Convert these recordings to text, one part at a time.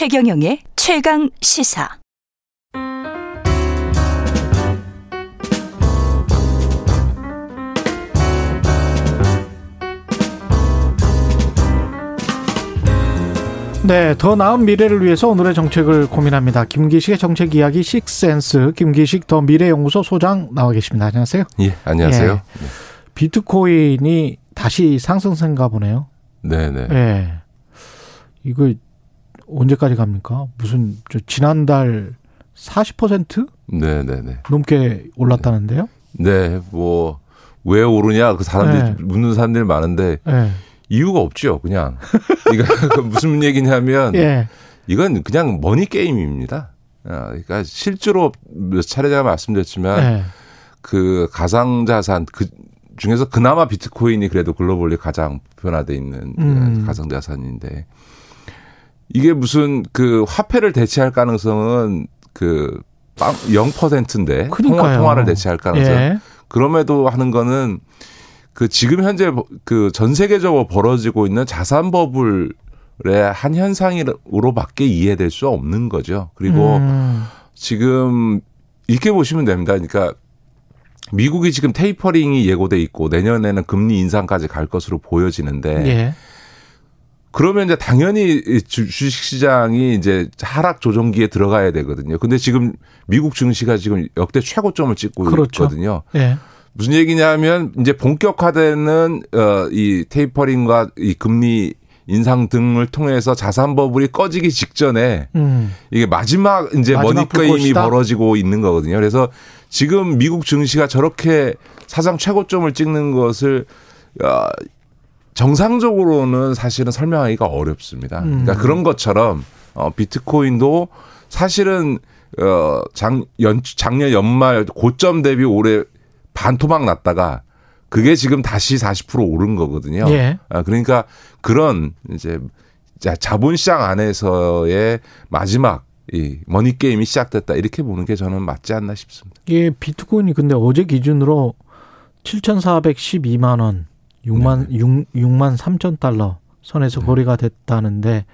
최경영의 최강 시사. 네, 더 나은 미래를 위해서 오늘의 정책을 고민합니다. 김기식의 정책 이야기 식센스 김기식 더 미래연구소 소장 나와 계십니다. 안녕하세요. 예, 안녕하세요. 예. 비트코인이 다시 상승세인가 보네요. 네, 네. 예. 이거 언제까지 갑니까? 무슨 저 지난달 40% 네, 네, 네. 넘게 올랐다는데요? 네, 뭐 왜 오르냐 그 사람들이 네. 묻는 사람들이 많은데 네. 이유가 없죠. 그냥 이거 무슨 얘기냐면 예. 이건 그냥 머니 게임입니다. 아, 그러니까 실제로 몇 차례 제가 말씀드렸지만 예. 그 가상 자산 그 중에서 그나마 비트코인이 그래도 글로벌리 가장 변화돼 있는 음. 가상 자산인데 이게 무슨 그 화폐를 대체할 가능성은 그 0%인데 통화, 통화를 대체할 가능성. 예. 그럼에도 하는 거는 그 지금 현재 그 전 세계적으로 벌어지고 있는 자산 버블의 한 현상으로밖에 이해될 수 없는 거죠. 그리고 음. 지금 이렇게 보시면 됩니다. 그러니까 미국이 지금 테이퍼링이 예고돼 있고 내년에는 금리 인상까지 갈 것으로 보여지는데 예. 그러면 이제 당연히 주식 시장이 이제 하락 조정기에 들어가야 되거든요. 근데 지금 미국 증시가 지금 역대 최고점을 찍고 그렇죠. 있거든요. 예. 무슨 얘기냐면 이제 본격화되는 어이 테이퍼링과 이 금리 인상 등을 통해서 자산 버블이 꺼지기 직전에 음. 이게 마지막 이제 머니 게임이 벌어지고 있는 거거든요. 그래서 지금 미국 증시가 저렇게 사상 최고점을 찍는 것을 어 정상적으로는 사실은 설명하기가 어렵습니다. 음. 그러니까 그런 것처럼 어 비트코인도 사실은 어 작, 연, 작년 연말 고점 대비 올해 반토막 났다가 그게 지금 다시 40% 오른 거거든요. 예. 아, 그러니까 그런 이제 자본시장 안에서의 마지막 이 머니 게임이 시작됐다 이렇게 보는 게 저는 맞지 않나 싶습니다. 예, 비트코인이 근데 어제 기준으로 7,412만 원 6만 네. 6, 6만 3천 달러 선에서 네. 거래가 됐다는데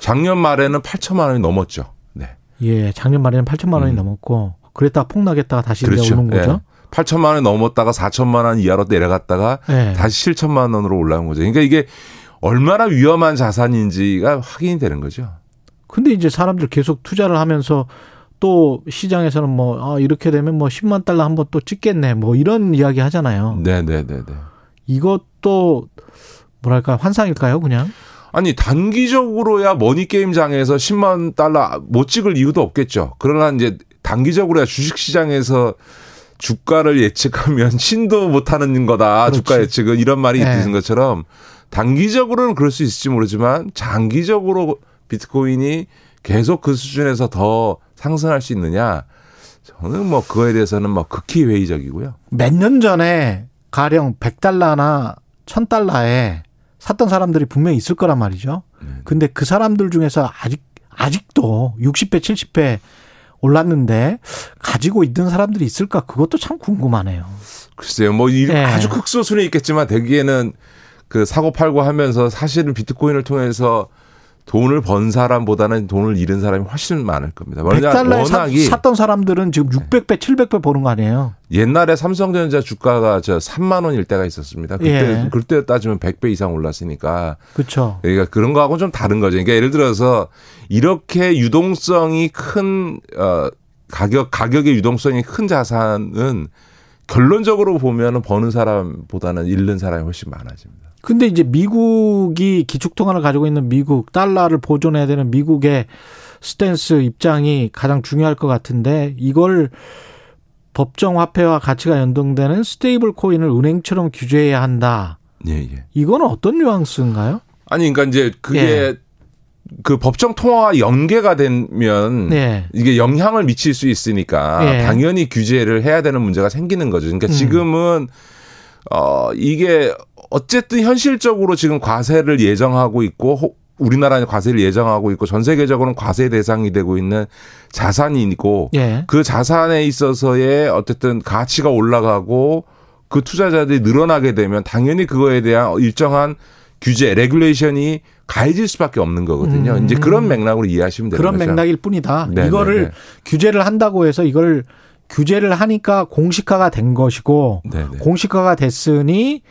작년 말에는 8천만 원이 넘었죠. 네. 예, 작년 말에는 8천만 원이 음. 넘었고 그랬다 폭락했다가 다시 그렇죠. 오는 거죠. 예. 8천만 원이 넘었다가 4천만 원 이하로 내려갔다가 네. 다시 7천만 원으로 올라온 거죠. 그러니까 이게 얼마나 위험한 자산인지가 확인이 되는 거죠. 근데 이제 사람들 계속 투자를 하면서 또 시장에서는 뭐, 아, 이렇게 되면 뭐 10만 달러 한번 또 찍겠네. 뭐 이런 이야기 하잖아요. 네 네 네 네. 이것도 뭐랄까 환상일까요, 그냥? 아니 단기적으로야 머니 게임장에서 10만 달러 못 찍을 이유도 없겠죠. 그러나 이제 단기적으로야 주식 시장에서 주가를 예측하면 신도 못하는 거다. 그렇지. 주가 예측은 이런 말이 네. 있는 것처럼 단기적으로는 그럴 수 있을지 모르지만 장기적으로 비트코인이 계속 그 수준에서 더 상승할 수 있느냐? 저는 뭐 그거에 대해서는 뭐 극히 회의적이고요. 몇 년 전에 가령 100달러나 1000달러에 샀던 사람들이 분명히 있을 거란 말이죠. 네. 근데 그 사람들 중에서 아직 아직도 60배, 70배 올랐는데 가지고 있는 사람들이 있을까? 그것도 참 궁금하네요. 글쎄요, 뭐 네. 아주 극소수는 있겠지만 대기에는 그 사고 팔고 하면서 사실은 비트코인을 통해서 돈을 번 사람보다는 돈을 잃은 사람이 훨씬 많을 겁니다. 100달러에 워낙이 샀던 사람들은 지금 600배, 700배 버는 거 아니에요? 옛날에 삼성전자 주가가 저 3만 원일 때가 있었습니다. 그때 예. 그때 따지면 100배 이상 올랐으니까. 그렇죠. 그러니까 그런 거하고 좀 다른 거죠. 그러니까 예를 들어서 이렇게 유동성이 큰 어, 가격 가격의 유동성이 큰 자산은 결론적으로 보면은 버는 사람보다는 잃는 사람이 훨씬 많아집니다. 근데 이제 미국이 기축통화를 가지고 있는 미국 달러를 보존해야 되는 미국의 stance 입장이 가장 중요할 것 같은데 이걸 법정 화폐와 가치가 연동되는 stable coin을 은행처럼 규제해야 한다. 예, 예. 이거는 어떤 뉘앙스인가요? 아니, 그러니까 이제 그게 예. 그 법정 통화와 연계가 되면 네. 이게 영향을 미칠 수 있으니까 네. 당연히 규제를 해야 되는 문제가 생기는 거죠. 그러니까 음. 지금은 어 이게 어쨌든 현실적으로 지금 과세를 예정하고 있고 우리나라는 과세를 예정하고 있고 전 세계적으로는 과세 대상이 되고 있는 자산이 있고 예. 그 자산에 있어서의 어쨌든 가치가 올라가고 그 투자자들이 늘어나게 되면 당연히 그거에 대한 일정한 규제, regulation이 가해질 수밖에 없는 거거든요. 음. 이제 그런 맥락으로 이해하시면 되는 그런 거죠. 맥락일 뿐이다. 네네네. 이거를 네, 네. 규제를 한다고 해서 이걸 규제를 하니까 공식화가 된 것이고 네네. 공식화가 됐으니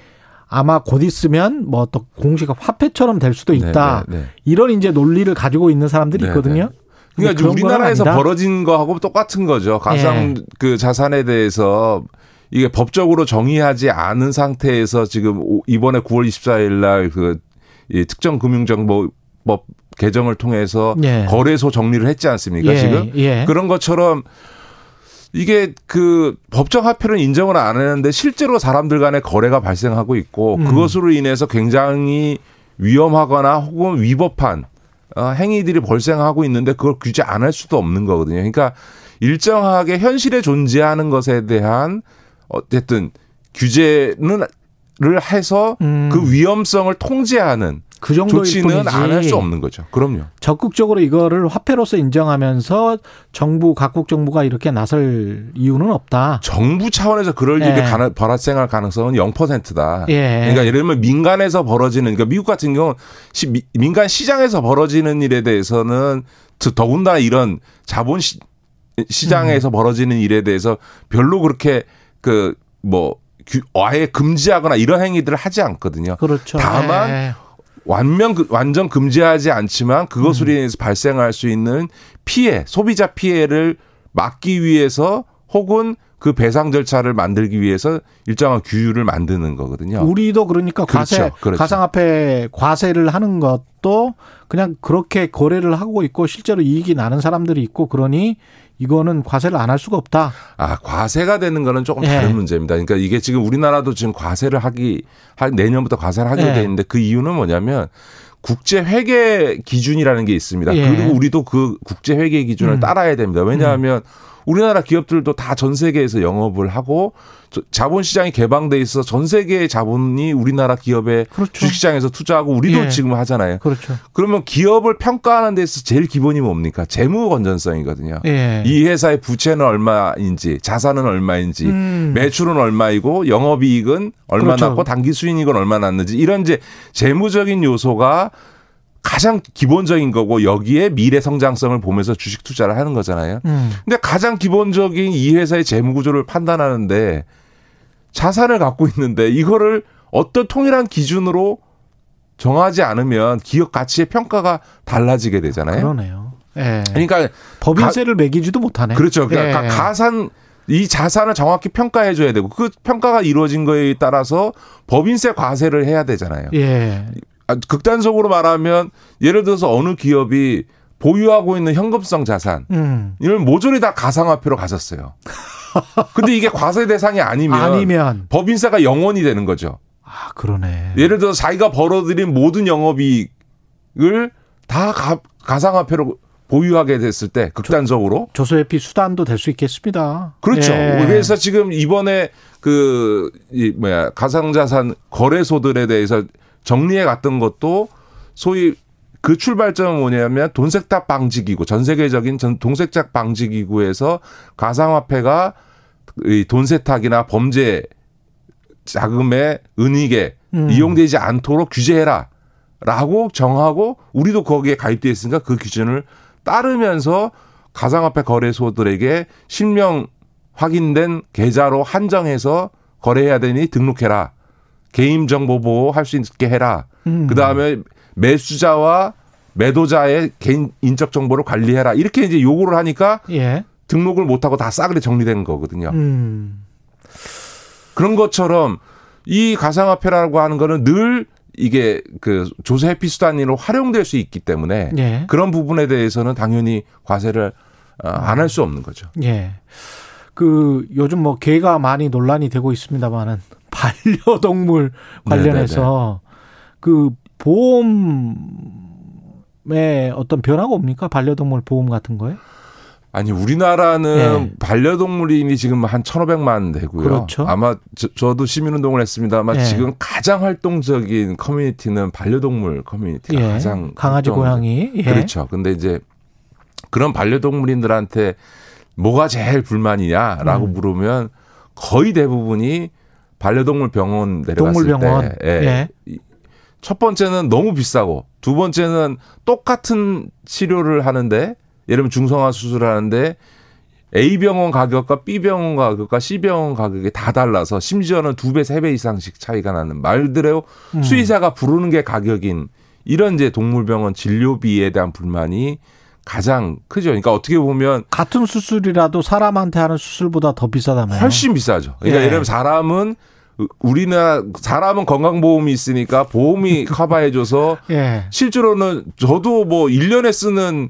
아마 곧 있으면 뭐 또 공식화 화폐처럼 될 수도 있다. 네네. 이런 이제 논리를 가지고 있는 사람들이 있거든요. 그러니까 우리나라에서 벌어진 거하고 똑같은 거죠. 가상 예. 그 자산에 대해서 이게 법적으로 정의하지 않은 상태에서 지금 이번에 9월 24일 날그 특정 금융정보법 개정을 통해서 예. 거래소 정리를 했지 않습니까? 예. 지금 예. 그런 것처럼 이게 그 법정 화폐는 인정을 안 하는데 실제로 사람들 간의 거래가 발생하고 있고 음. 그것으로 인해서 굉장히 위험하거나 혹은 위법한 어, 행위들이 발생하고 있는데 그걸 규제 안 할 수도 없는 거거든요. 그러니까 일정하게 현실에 존재하는 것에 대한 어쨌든 규제는 를 해서 음. 그 위험성을 통제하는 그 조치는 안 할 수 없는 거죠. 그럼요. 적극적으로 이거를 화폐로서 인정하면서 정부 각국 정부가 이렇게 나설 이유는 없다. 정부 차원에서 그럴 예. 일이 발생할 가능성은 0%다. 예. 그러니까 예를 들면 민간에서 벌어지는 그러니까 미국 같은 경우 시, 민간 시장에서 벌어지는 일에 대해서는 더군다나 이런 자본 시, 시장에서 음. 벌어지는 일에 대해서 별로 그렇게 그뭐 아예 금지하거나 이런 행위들을 하지 않거든요. 그렇죠. 다만 네. 완면 완전 금지하지 않지만 그것으로 음. 인해서 발생할 수 있는 피해, 소비자 피해를 막기 위해서 혹은 그 배상 절차를 만들기 위해서 일정한 규율을 만드는 거거든요. 우리도 그러니까 과세, 그렇죠. 그렇죠. 가상화폐 과세를 하는 것도 그냥 그렇게 거래를 하고 있고 실제로 이익이 나는 사람들이 있고 그러니 이거는 과세를 안 할 수가 없다. 아 과세가 되는 거는 조금 다른 예. 문제입니다. 그러니까 이게 지금 우리나라도 지금 과세를 하기 내년부터 과세를 하게 예. 돼 있는데 그 이유는 뭐냐면 국제 회계 기준이라는 게 있습니다. 예. 그리고 우리도 그 국제 회계 기준을 음. 따라야 됩니다. 왜냐하면 음. 우리나라 기업들도 다 전 세계에서 영업을 하고 자본 시장이 개방돼 있어 전 세계의 자본이 우리나라 기업의 그렇죠. 주식시장에서 투자하고 우리도 예. 지금 하잖아요. 그렇죠. 그러면 기업을 평가하는 데서 제일 기본이 뭡니까? 재무 건전성이거든요. 예. 이 회사의 부채는 얼마인지, 자산은 얼마인지, 음. 매출은 얼마이고 영업이익은 얼마 그렇죠. 났고 단기 수익은 얼마 났는지 이런 이제 재무적인 요소가 가장 기본적인 거고 여기에 미래 성장성을 보면서 주식 투자를 하는 거잖아요. 음. 근데 가장 기본적인 이 회사의 재무 구조를 판단하는데 자산을 갖고 있는데 이거를 어떤 통일한 기준으로 정하지 않으면 기업 가치의 평가가 달라지게 되잖아요. 그러네요. 예. 그러니까 법인세를 가, 매기지도 못하네. 그렇죠. 그러니까 예. 가산 이 자산을 정확히 평가해 줘야 되고 그 평가가 이루어진 거에 따라서 법인세 과세를 해야 되잖아요. 예. 아, 극단적으로 말하면 예를 들어서 어느 기업이 보유하고 있는 현금성 자산 음. 이걸 모조리 다 가상화폐로 가졌어요. 근데 이게 과세 대상이 아니면, 아니면 법인세가 영원이 되는 거죠. 아 그러네. 예를 들어 서 자기가 벌어들인 모든 영업이익을 다 가, 가상화폐로 보유하게 됐을 때 극단적으로 조, 조소회피 수단도 될 수 있겠습니다. 그렇죠. 예. 그래서 지금 이번에 그 이 뭐야 가상자산 거래소들에 대해서 정리해 갔던 것도 소위 그 출발점은 뭐냐면 돈 세탁 방지 기구 전 세계적인 전 돈세탁 방지 기구에서 가상화폐가 이 돈 세탁이나 범죄 자금의 은닉에 음. 이용되지 않도록 규제해라. 라고 정하고 우리도 거기에 가입돼 있으니까 그 기준을 따르면서 가상화폐 거래소들에게 실명 확인된 계좌로 한정해서 거래해야 되니 등록해라. 개인 정보 보호 할 수 있게 해라. 음. 그 다음에 매수자와 매도자의 개인 인적 정보를 관리해라. 이렇게 이제 요구를 하니까 예. 등록을 못하고 다 싸그리 정리된 거거든요. 음. 그런 것처럼 이 가상화폐라고 하는 거는 늘 이게 그 조세 회피 수단으로 활용될 수 있기 때문에 예. 그런 부분에 대해서는 당연히 과세를 어, 안할 수 없는 거죠. 예. 그 요즘 뭐 개가 많이 논란이 되고 있습니다만은 반려동물 관련해서 네네네. 그 보험에 어떤 변화가 옵니까? 반려동물 보험 같은 거에? 아니 우리나라는 네. 반려동물이 지금 한 1,500만 되고요. 그렇죠. 아마 저, 도 시민운동을 했습니다만 네. 지금 가장 활동적인 커뮤니티는 반려동물 커뮤니티가 예. 가장 강아지 고양이 예. 그렇죠. 근데 이제 그런 반려동물인들한테 뭐가 제일 불만이냐라고 음. 물으면 거의 대부분이 반려동물 병원 내려갔을 동물병원. 때 예. 예. 첫 번째는 너무 비싸고 두 번째는 똑같은 치료를 하는데 예를 들면 중성화 수술을 하는데 A 병원 가격과 B 병원 가격과 C 병원 가격이 다 달라서 심지어는 두 배, 세 배 이상씩 차이가 나는 말대로 음. 수의사가 부르는 게 가격인 이런 이제 동물병원 진료비에 대한 불만이 가장 크죠. 그러니까 어떻게 보면 같은 수술이라도 사람한테 하는 수술보다 더 비싸다면 훨씬 비싸죠. 그러니까 예. 예를 들면 사람은 우리나라 사람은 건강보험이 있으니까 보험이 커버해줘서 예. 실제로는 저도 뭐 1년에 쓰는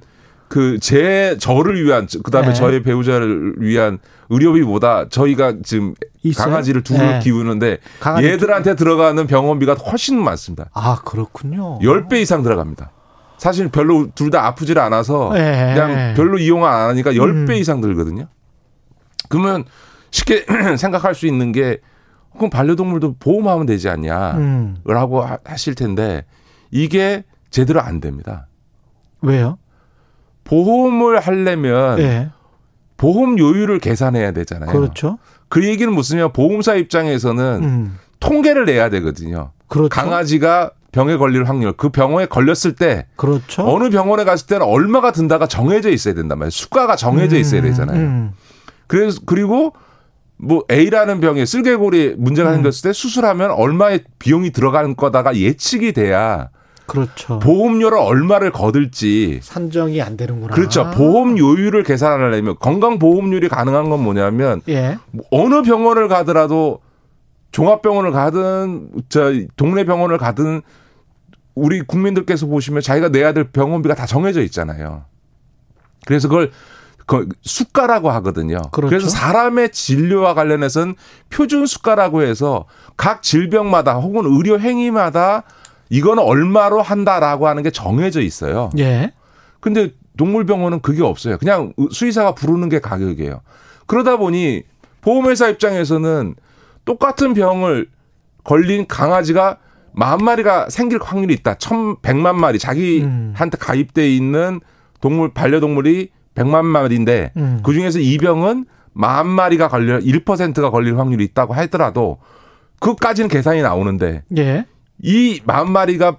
그 제 저를 위한 그다음에 예. 저의 배우자를 위한 의료비보다 저희가 지금 있어요? 강아지를 둘을 예. 키우는데 얘들한테 두... 들어가는 병원비가 훨씬 많습니다. 아 그렇군요. 10배 이상 들어갑니다. 사실 별로 둘 다 아프질 않아서 예. 그냥 별로 이용 안 하니까 10배 음. 이상 들거든요. 그러면 쉽게 생각할 수 있는 게 그럼 반려동물도 보험하면 되지 않냐. 음. 라고 하실 텐데 이게 제대로 안 됩니다. 왜요? 보험을 하려면 네. 보험 요율을 계산해야 되잖아요. 그렇죠. 그 얘기는 무슨요? 보험사 입장에서는 음. 통계를 내야 되거든요. 그렇죠. 강아지가 병에 걸릴 확률, 그 병원에 걸렸을 때 그렇죠. 어느 병원에 갔을 때는 얼마가 든다가 정해져 있어야 된단 말이에요. 수가가 정해져 있어야 음, 되잖아요. 음. 그래서 그리고 뭐 A라는 병에 쓸개골이 문제가 음. 생겼을 때 수술하면 얼마의 비용이 들어가는 거다가 예측이 돼야 그렇죠. 보험료를 얼마를 거둘지 산정이 안 되는구나. 그렇죠. 보험 요율을 계산하려면 건강 보험률이 가능한 건 뭐냐면 예. 어느 병원을 가더라도 종합병원을 가든 저 동네 병원을 가든 우리 국민들께서 보시면 자기가 내야 될 병원비가 다 정해져 있잖아요. 그래서 그걸 그 수가라고 하거든요. 그렇죠. 그래서 사람의 진료와 관련해서는 표준 수가라고 해서 각 질병마다 혹은 의료 행위마다 이거는 얼마로 한다라고 하는 게 정해져 있어요. 예. 근데 동물병원은 그게 없어요. 그냥 수의사가 부르는 게 가격이에요. 그러다 보니 보험회사 입장에서는 똑같은 병을 걸린 강아지가 만 마리가 생길 확률이 있다. 천, 백만 마리 자기한테 음. 가입돼 있는 동물 반려동물이 100만 마리인데 음. 그 중에서 이 병은 만 마리가 걸려 1%가 걸릴 확률이 있다고 하더라도 그까지는 계산이 나오는데 예. 이만 마리가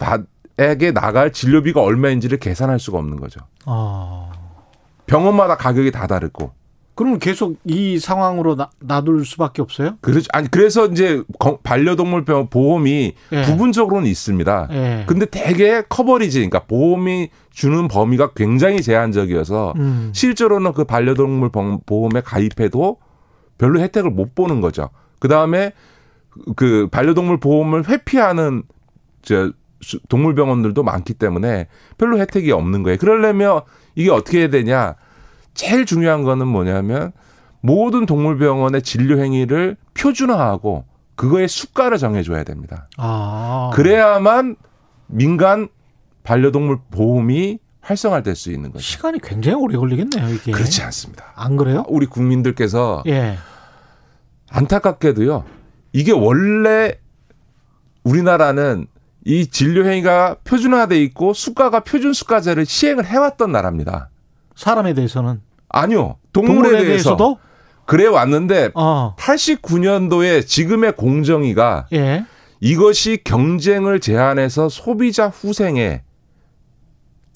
에게 나갈 진료비가 얼마인지를 계산할 수가 없는 거죠. 어. 병원마다 가격이 다 다르고. 그러면 계속 이 상황으로 나, 놔둘 수밖에 없어요? 그렇죠. 아니 그래서 이제 반려동물 보험이 예. 부분적으로는 있습니다. 예. 근데 대개 커버리지, 그러니까 보험이 주는 범위가 굉장히 제한적이어서 음. 실제로는 그 반려동물 보험에 가입해도 별로 혜택을 못 보는 거죠. 그 다음에 그 반려동물 보험을 회피하는 저 동물병원들도 많기 때문에 별로 혜택이 없는 거예요. 그러려면 이게 어떻게 해야 되냐? 제일 중요한 거는 뭐냐면 모든 동물병원의 진료 행위를 표준화하고 그거의 수가를 정해줘야 됩니다. 아. 그래야만 민간 반려동물 보험이 활성화될 수 있는 거죠. 시간이 굉장히 오래 걸리겠네요, 이게. 그렇지 않습니다. 안 그래요? 우리 국민들께서 예. 안타깝게도요. 이게 원래 우리나라는 이 진료 행위가 표준화돼 있고 수가가 표준 수가제를 시행을 해왔던 나라입니다. 사람에 대해서는 아니요. 동물에, 동물에 대해서. 도 그래 왔는데 어. 89년도에 지금의 공정위가 예. 이것이 경쟁을 제한해서 소비자 후생에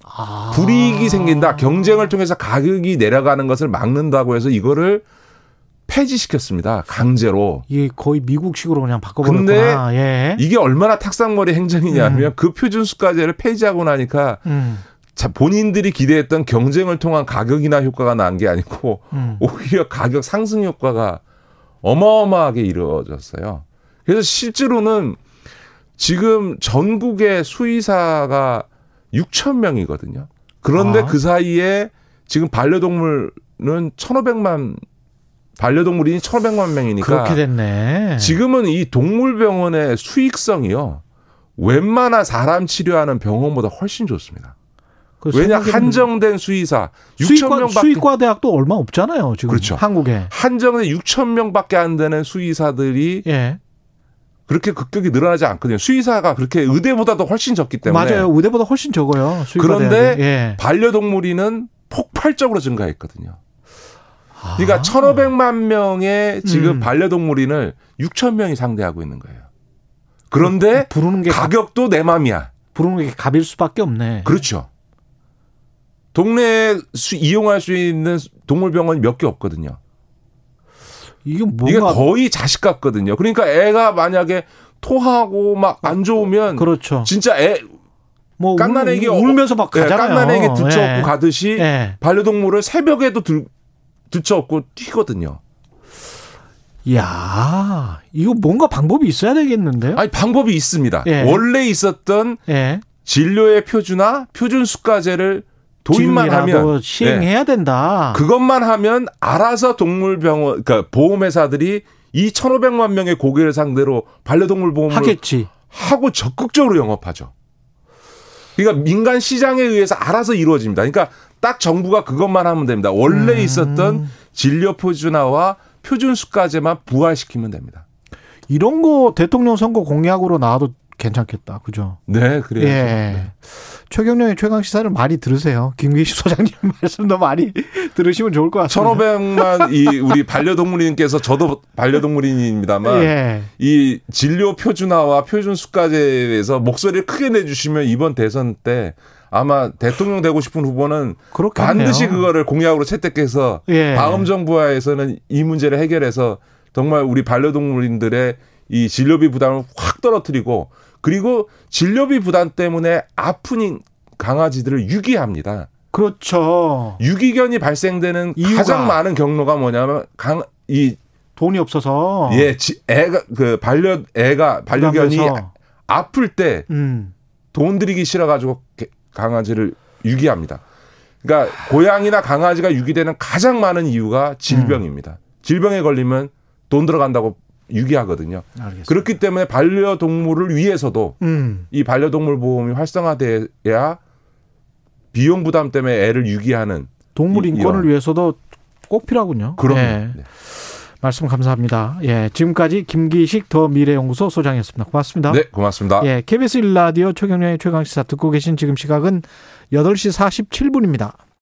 아. 불이익이 생긴다. 경쟁을 통해서 가격이 내려가는 것을 막는다고 해서 이거를 폐지시켰습니다. 강제로. 이게 거의 미국식으로 그냥 바꿔버렸구나. 근데 예. 이게 얼마나 탁상머리 행정이냐면 음. 그 표준수가제를 폐지하고 나니까 음. 자, 본인들이 기대했던 경쟁을 통한 가격이나 효과가 난 게 아니고 음. 오히려 가격 상승 효과가 어마어마하게 이루어졌어요. 그래서 실제로는 지금 전국의 수의사가 6천 명이거든요. 그런데 아. 그 사이에 지금 반려동물은 1,500만 반려동물이 1,500만 명이니까 그렇게 됐네. 지금은 이 동물병원의 수익성이요. 웬만한 사람 치료하는 병원보다 훨씬 좋습니다. 그 왜냐 한정된 수의사 6천 명밖에 수의과 대학도 얼마 없잖아요 지금 그렇죠. 한국에 한정된 6천 명밖에 안 되는 수의사들이 예. 그렇게 급격히 늘어나지 않거든요. 수의사가 그렇게 의대보다도 훨씬 적기 때문에 맞아요. 의대보다 훨씬 적어요. 그런데 예. 반려동물이는 폭발적으로 증가했거든요. 그러니까 아. 1,500만 명의 지금 음. 반려동물인을 6천 명이 상대하고 있는 거예요. 그런데 부르는 게 가격도 내 맘이야. 부르는 게 값일 수밖에 없네. 그렇죠. 동네에 수, 이용할 수 있는 동물병원이 몇 개 없거든요. 이게 뭔가 이게 거의 자식 같거든요. 그러니까 애가 만약에 토하고 막 안 좋으면 그렇죠. 진짜 애 뭐 깐난 애기 울면서 막 예, 가잖아요. 깐난 애기 들쳐업고 예. 가듯이 예. 반려동물을 새벽에도 들, 들쳐업고 뛰거든요. 야 이거 뭔가 방법이 있어야 되겠는데요? 아니 방법이 있습니다. 예. 원래 있었던 예. 진료의 표준화, 표준 수가제를 도입만 하면 시행해야 네. 된다. 그것만 하면 알아서 동물병원 그러니까 보험회사들이 이 1,500만 명의 고객을 상대로 반려동물 보험을 하겠지. 하고 적극적으로 영업하죠. 그러니까 민간 시장에 의해서 알아서 이루어집니다. 그러니까 딱 정부가 그것만 하면 됩니다. 원래 음. 있었던 진료 표준화와 표준 수가제만 부활시키면 됩니다. 이런 거 대통령 선거 공약으로 나와도 괜찮겠다. 그죠? 네, 그래요. 예. 네. 최경련의 최강 시사를 많이 들으세요. 김기식 소장님 말씀도 많이 들으시면 좋을 것 같습니다. 1,500만 이 우리 반려동물인께서 저도 반려동물인입니다만 예. 이 진료 표준화와 표준 수가제에서 목소리를 크게 내 주시면 이번 대선 때 아마 대통령 되고 싶은 후보는 그렇겠네요. 반드시 그거를 공약으로 채택해서 예. 다음 정부와에서는 이 문제를 해결해서 정말 우리 반려동물인들의 이 진료비 부담을 확 떨어뜨리고 그리고 진료비 부담 때문에 아픈 강아지들을 유기합니다. 그렇죠. 유기견이 발생되는 이유가. 가장 많은 경로가 뭐냐면 강 이 돈이 없어서 예, 지, 애가 그 반려 애가 반려견이 아플 때돈 음. 들이기 싫어 가지고 강아지를 유기합니다. 그러니까 고양이나 강아지가 유기되는 가장 많은 이유가 질병입니다. 음. 질병에 걸리면 돈 들어간다고 유기하거든요. 알겠습니다. 그렇기 때문에 반려동물을 위해서도 음. 이 반려동물 보험이 활성화돼야 비용 부담 때문에 애를 유기하는 동물 인권을 이, 위해서도 꼭 필요하군요. 그럼 예. 네. 말씀 감사합니다. 예, 지금까지 김기식 더 미래연구소 소장이었습니다. 고맙습니다. 네, 고맙습니다. 예, KBS 일라디오 최경련의 최강 시사 듣고 계신 지금 시각은 8시 47분입니다.